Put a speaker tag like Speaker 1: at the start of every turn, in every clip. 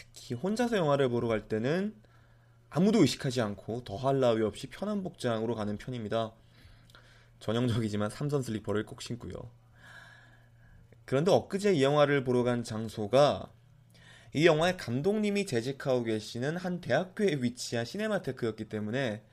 Speaker 1: 특히 혼자서 영화를 보러 갈 때는 아무도 의식하지 않고 더할 나위 없이 편한 복장으로 가는 편입니다. 전형적이지만 삼선 슬리퍼를 꼭 신고요. 그런데 엊그제 이 영화를 보러 간 장소가 이 영화의 감독님이 재직하고 계시는 한 대학교에 위치한 시네마테크였기 때문에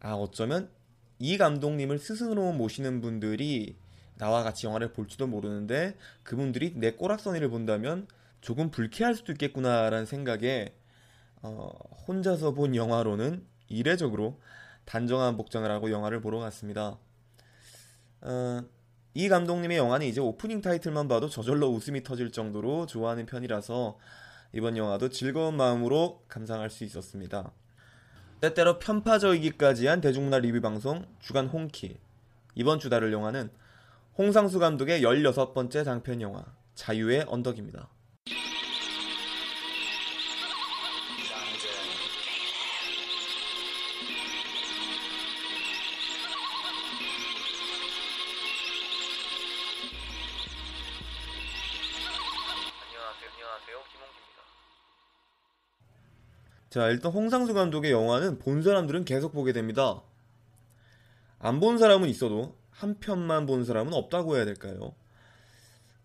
Speaker 1: 아 어쩌면 이 감독님을 스승으로 모시는 분들이 나와 같이 영화를 볼지도 모르는데 그분들이 내 꼬락서니를 본다면 조금 불쾌할 수도 있겠구나라는 생각에 어, 혼자서 본 영화로는 이례적으로 단정한 복장을 하고 영화를 보러 갔습니다. 어, 이 감독님의 영화는 이제 오프닝 타이틀만 봐도 저절로 웃음이 터질 정도로 좋아하는 편이라서 이번 영화도 즐거운 마음으로 감상할 수 있었습니다. 때때로 편파적이기까지 한 대중문화 리뷰 방송 주간 홍키 이번 주 다룰 영화는 홍상수 감독의 16번째 장편 영화 자유의 언덕입니다. 안녕하세요. 김홍기입니다. 자, 일단 홍상수 감독의 영화는 본 사람들은 계속 보게 됩니다. 안 본 사람은 있어도 한 편만 본 사람은 없다고 해야 될까요?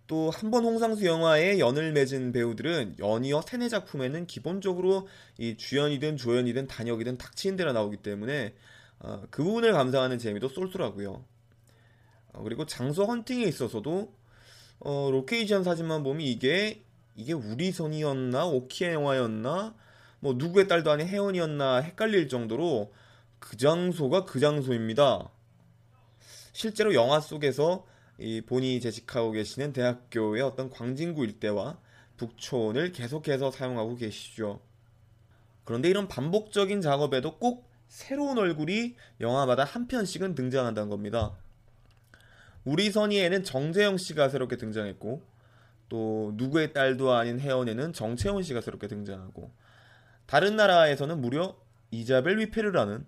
Speaker 1: 또 한 번 홍상수 영화에 연을 맺은 배우들은 연이어 세네 작품에는 기본적으로 이 주연이든 조연이든 단역이든 닥치는 대로 나오기 때문에 어, 그 부분을 감상하는 재미도 쏠쏠하고요. 어, 그리고 장소 헌팅에 있어서도 어, 로케이션 사진만 보면 이게 이게 우리 선희였나 오키의 영화였나 뭐 누구의 딸도 아닌 혜원이었나 헷갈릴 정도로 그 장소가 그 장소입니다. 실제로 영화 속에서 이 본인이 재직하고 계시는 대학교의 어떤 광진구 일대와 북촌을 계속해서 사용하고 계시죠. 그런데 이런 반복적인 작업에도 꼭 새로운 얼굴이 영화마다 한 편씩은 등장한다는 겁니다. 우리 선의에는 정재영 씨가 새롭게 등장했고 또 누구의 딸도 아닌 혜원에는 정채원 씨가 새롭게 등장하고 다른 나라에서는 무려 이자벨 위페르라는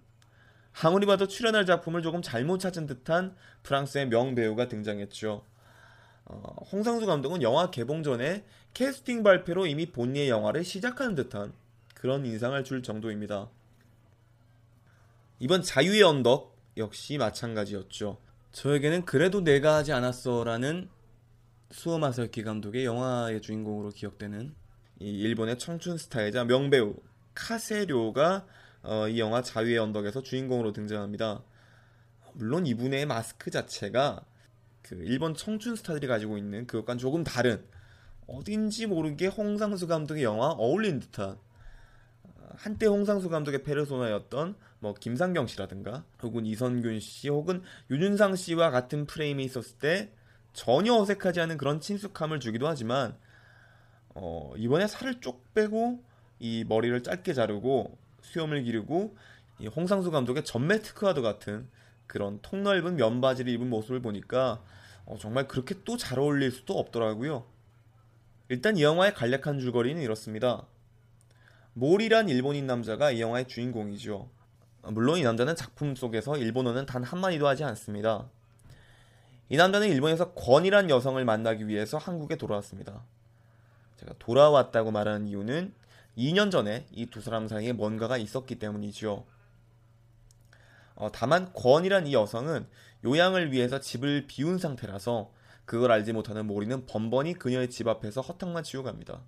Speaker 1: 아무리 봐도 출연할 작품을 조금 잘못 찾은 듯한 프랑스의 명배우가 등장했죠. 어, 홍상수 감독은 영화 개봉 전에 캐스팅 발표로 이미 본인의 영화를 시작하는 듯한 그런 인상을 줄 정도입니다. 이번 자유의 언덕 역시 마찬가지였죠. 저에게는 그래도 내가 하지 않았어라는 수호 마사키 감독의 영화의 주인공으로 기억되는 이 일본의 청춘 스타이자 명배우 카세료가 어, 이 영화 자유의 언덕에서 주인공으로 등장합니다. 물론 이분의 마스크 자체가 그 일본 청춘 스타들이 가지고 있는 그것과는 조금 다른 어딘지 모르게 홍상수 감독의 영화 어울린 듯한 한때 홍상수 감독의 페르소나였던 뭐 김상경 씨라든가 혹은 이선균 씨 혹은 윤윤상 씨와 같은 프레임이 있었을 때 전혀 어색하지 않은 그런 친숙함을 주기도 하지만 어, 이번에 살을 쪽 빼고 이 머리를 짧게 자르고 수염을 기르고 이 홍상수 감독의 전매 특화도 같은 그런 통넓은 면바지를 입은 모습을 보니까 어, 정말 그렇게 또 잘 어울릴 수도 없더라고요. 일단 이 영화의 간략한 줄거리는 이렇습니다. 몰이란 일본인 남자가 이 영화의 주인공이죠. 물론 이 남자는 작품 속에서 일본어는 단 한마디도 하지 않습니다. 이 남자는 일본에서 권이란 여성을 만나기 위해서 한국에 돌아왔습니다. 제가 돌아왔다고 말하는 이유는 2년 전에 이 두 사람 사이에 뭔가가 있었기 때문이죠. 어, 다만 권이란 이 여성은 요양을 위해서 집을 비운 상태라서 그걸 알지 못하는 모리는 번번이 그녀의 집 앞에서 허탕만 치고 갑니다.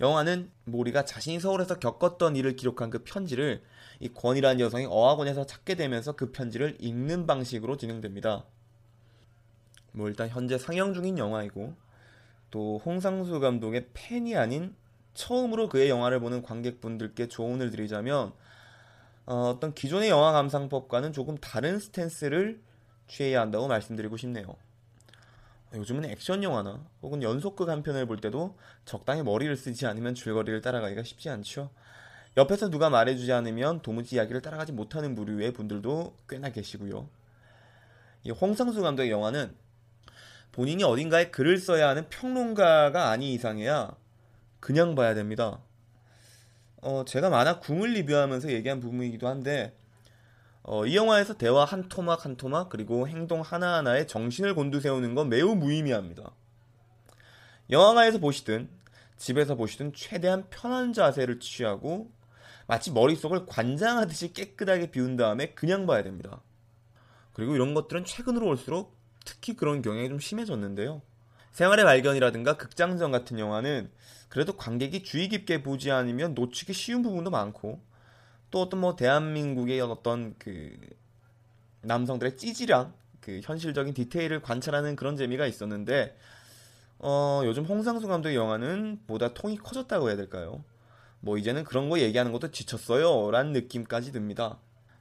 Speaker 1: 영화는 모리가 자신이 서울에서 겪었던 일을 기록한 그 편지를 이 권이라는 여성이 어학원에서 찾게 되면서 그 편지를 읽는 방식으로 진행됩니다. 뭐 일단 현재 상영 중인 영화이고 또 홍상수 감독의 팬이 아닌 처음으로 그의 영화를 보는 관객분들께 조언을 드리자면 어, 떤 기존의 영화 감상법과는 조금 다른 스탠스를 취해야 한다고 말씀드리고 싶네요. 요즘은 액션 영화나 혹은 연속극 한 편을 볼 때도 적당히 머리를 쓰지 않으면 줄거리를 따라가기가 쉽지 않죠. 옆에서 누가 말해주지 않으면 도무지 이야기를 따라가지 못하는 부류의 분들도 꽤나 계시고요. 이 홍상수 감독의 영화는 본인이 어딘가에 글을 써야 하는 평론가가 아니 이상해야 그냥 봐야 됩니다. 어, 제가 만화 궁을 리뷰하면서 얘기한 부분이기도 한데 어, 이 영화에서 대화 한 토막 한 토막 그리고 행동 하나하나에 정신을 곤두세우는 건 매우 무의미합니다. 영화관에서 보시든 집에서 보시든 최대한 편한 자세를 취하고 마치 머릿속을 관장하듯이 깨끗하게 비운 다음에 그냥 봐야 됩니다. 그리고 이런 것들은 최근으로 올수록 특히 그런 경향이 좀 심해졌는데요. 생활의 발견이라든가 극장전 같은 영화는 그래도 관객이 주의 깊게 보지 않으면 놓치기 쉬운 부분도 많고 또 어떤 뭐 대한민국의 어떤 그 남성들의 찌질한 그 현실적인 디테일을 관찰하는 그런 재미가 있었는데 어 요즘 홍상수 감독의 영화는 보다 통이 커졌다고 해야 될까요? 뭐 이제는 그런 거 얘기하는 것도 지쳤어요 라는 느낌까지 듭니다.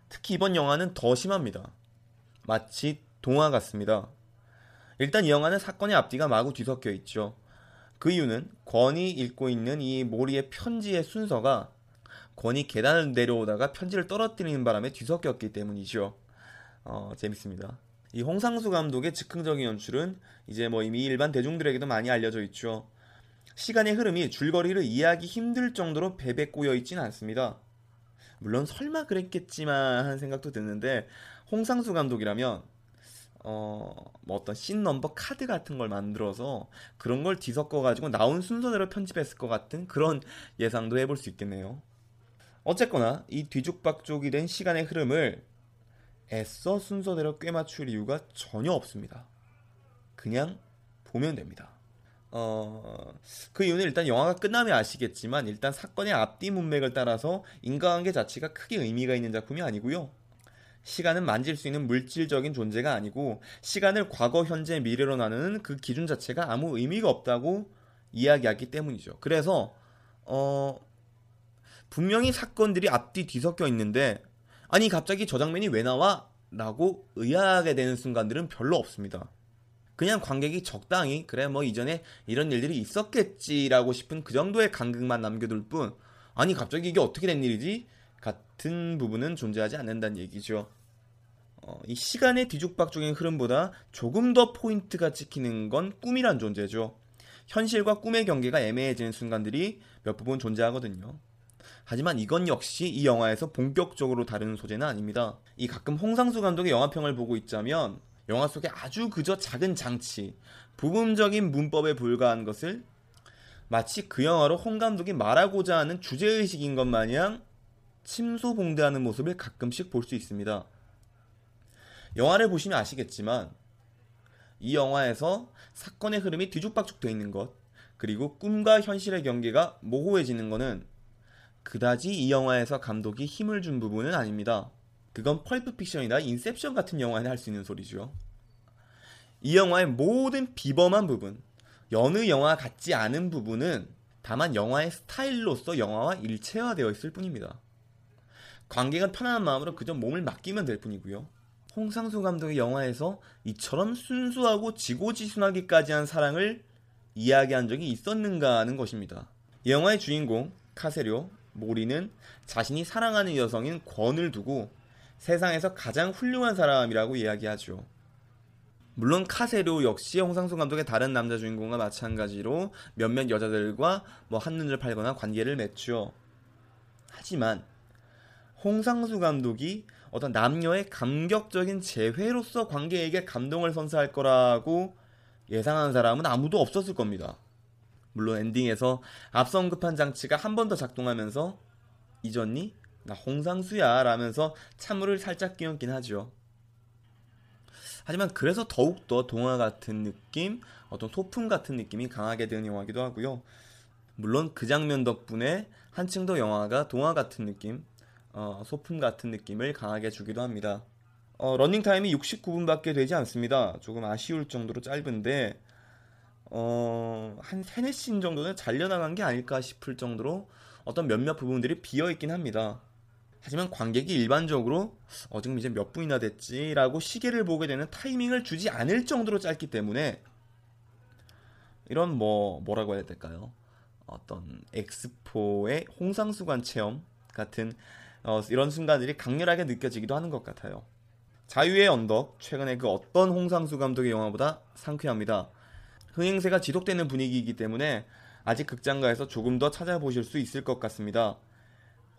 Speaker 1: 특히 이번 영화는 더 심합니다. 마치 동화 같습니다. 일단 이 영화는 사건의 앞뒤가 마구 뒤섞여 있죠. 그 이유는 권이 읽고 있는 이 모리의 편지의 순서가 권이 계단을 내려오다가 편지를 떨어뜨리는 바람에 뒤섞였기 때문이죠. 어, 재밌습니다. 이 홍상수 감독의 즉흥적인 연출은 이제 뭐 이미 일반 대중들에게도 많이 알려져 있죠. 시간의 흐름이 줄거리를 이해하기 힘들 정도로 베베 꼬여 있지는 않습니다. 물론 설마 그랬겠지만 하는 생각도 드는데 홍상수 감독이라면 어, 뭐 어떤 씬 넘버 카드 같은 걸 만들어서 그런 걸 뒤섞어 가지고 나온 순서대로 편집했을 것 같은 그런 예상도 해볼 수 있겠네요. 어쨌거나 이 뒤죽박죽이 된 시간의 흐름을 애써 순서대로 꿰맞출 이유가 전혀 없습니다. 그냥 보면 됩니다. 어, 그 이유는 일단 영화가 끝나면 아시겠지만 일단 사건의 앞뒤 문맥을 따라서 인과관계 자체가 크게 의미가 있는 작품이 아니고요. 시간은 만질 수 있는 물질적인 존재가 아니고 시간을 과거, 현재, 미래로 나누는 그 기준 자체가 아무 의미가 없다고 이야기하기 때문이죠. 그래서 어 분명히 사건들이 앞뒤 뒤섞여 있는데 아니 갑자기 저 장면이 왜 나와? 라고 의아하게 되는 순간들은 별로 없습니다. 그냥 관객이 적당히 그래 뭐 이전에 이런 일들이 있었겠지라고 싶은 그 정도의 간극만 남겨둘 뿐 아니 갑자기 이게 어떻게 된 일이지? 같은 부분은 존재하지 않는다는 얘기죠. 어, 이 시간의 뒤죽박죽인 흐름보다 조금 더 포인트가 찍히는 건 꿈이란 존재죠. 현실과 꿈의 경계가 애매해지는 순간들이 몇 부분 존재하거든요. 하지만 이건 역시 이 영화에서 본격적으로 다루는 소재는 아닙니다. 이 가끔 홍상수 감독의 영화평을 보고 있자면 영화 속에 아주 그저 작은 장치, 부분적인 문법에 불과한 것을 마치 그 영화로 홍 감독이 말하고자 하는 주제의식인 것 마냥 침소봉대하는 모습을 가끔씩 볼 수 있습니다. 영화를 보시면 아시겠지만 이 영화에서 사건의 흐름이 뒤죽박죽 되어 있는 것 그리고 꿈과 현실의 경계가 모호해지는 것은 그다지 이 영화에서 감독이 힘을 준 부분은 아닙니다. 그건 펄프 픽션이나 인셉션 같은 영화에 할 수 있는 소리죠. 이 영화의 모든 비범한 부분, 여느 영화 같지 않은 부분은 다만 영화의 스타일로서 영화와 일체화되어 있을 뿐입니다. 관객은 편안한 마음으로 그저 몸을 맡기면 될 뿐이고요. 홍상수 감독의 영화에서 이처럼 순수하고 지고지순하기까지 한 사랑을 이야기한 적이 있었는가 하는 것입니다. 이 영화의 주인공 카세료 모리는 자신이 사랑하는 여성인 권을 두고 세상에서 가장 훌륭한 사람이라고 이야기하죠. 물론 카세료 역시 홍상수 감독의 다른 남자 주인공과 마찬가지로 몇몇 여자들과 뭐 한눈을 팔거나 관계를 맺죠. 하지만 홍상수 감독이 어떤 남녀의 감격적인 재회로서 관계에게 감동을 선사할 거라고 예상한 사람은 아무도 없었을 겁니다. 물론 엔딩에서 앞서 언급한 장치가 한 번 더 작동하면서 잊었니? 나 홍상수야 라면서 찬물을 살짝 끼얹긴 하죠. 하지만 그래서 더욱더 동화 같은 느낌, 어떤 소품 같은 느낌이 강하게 드는 영화기도 하고요. 물론 그 장면 덕분에 한층 더 영화가 동화 같은 느낌, 어, 소품 같은 느낌을 강하게 주기도 합니다. 어, 러닝 타임이 69분밖에 되지 않습니다. 조금 아쉬울 정도로 짧은데 어, 한 3, 4씬 정도는 잘려나간 게 아닐까 싶을 정도로 어떤 몇몇 부분들이 비어있긴 합니다. 하지만 관객이 일반적으로 어, 지금 이제 몇 분이나 됐지라고 시계를 보게 되는 타이밍을 주지 않을 정도로 짧기 때문에 이런 뭐 뭐라고 해야 될까요? 어떤 엑스포의 홍상수관 체험 같은 어, 이런 순간들이 강렬하게 느껴지기도 하는 것 같아요. 자유의 언덕 최근에 그 어떤 홍상수 감독의 영화보다 상쾌합니다. 흥행세가 지속되는 분위기이기 때문에 아직 극장가에서 조금 더 찾아보실 수 있을 것 같습니다.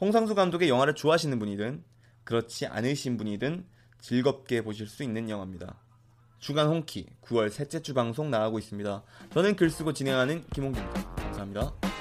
Speaker 1: 홍상수 감독의 영화를 좋아하시는 분이든 그렇지 않으신 분이든 즐겁게 보실 수 있는 영화입니다. 주간 홍키 9월 셋째 주 방송 나가고 있습니다. 저는 글 쓰고 진행하는 김홍기입니다. 감사합니다.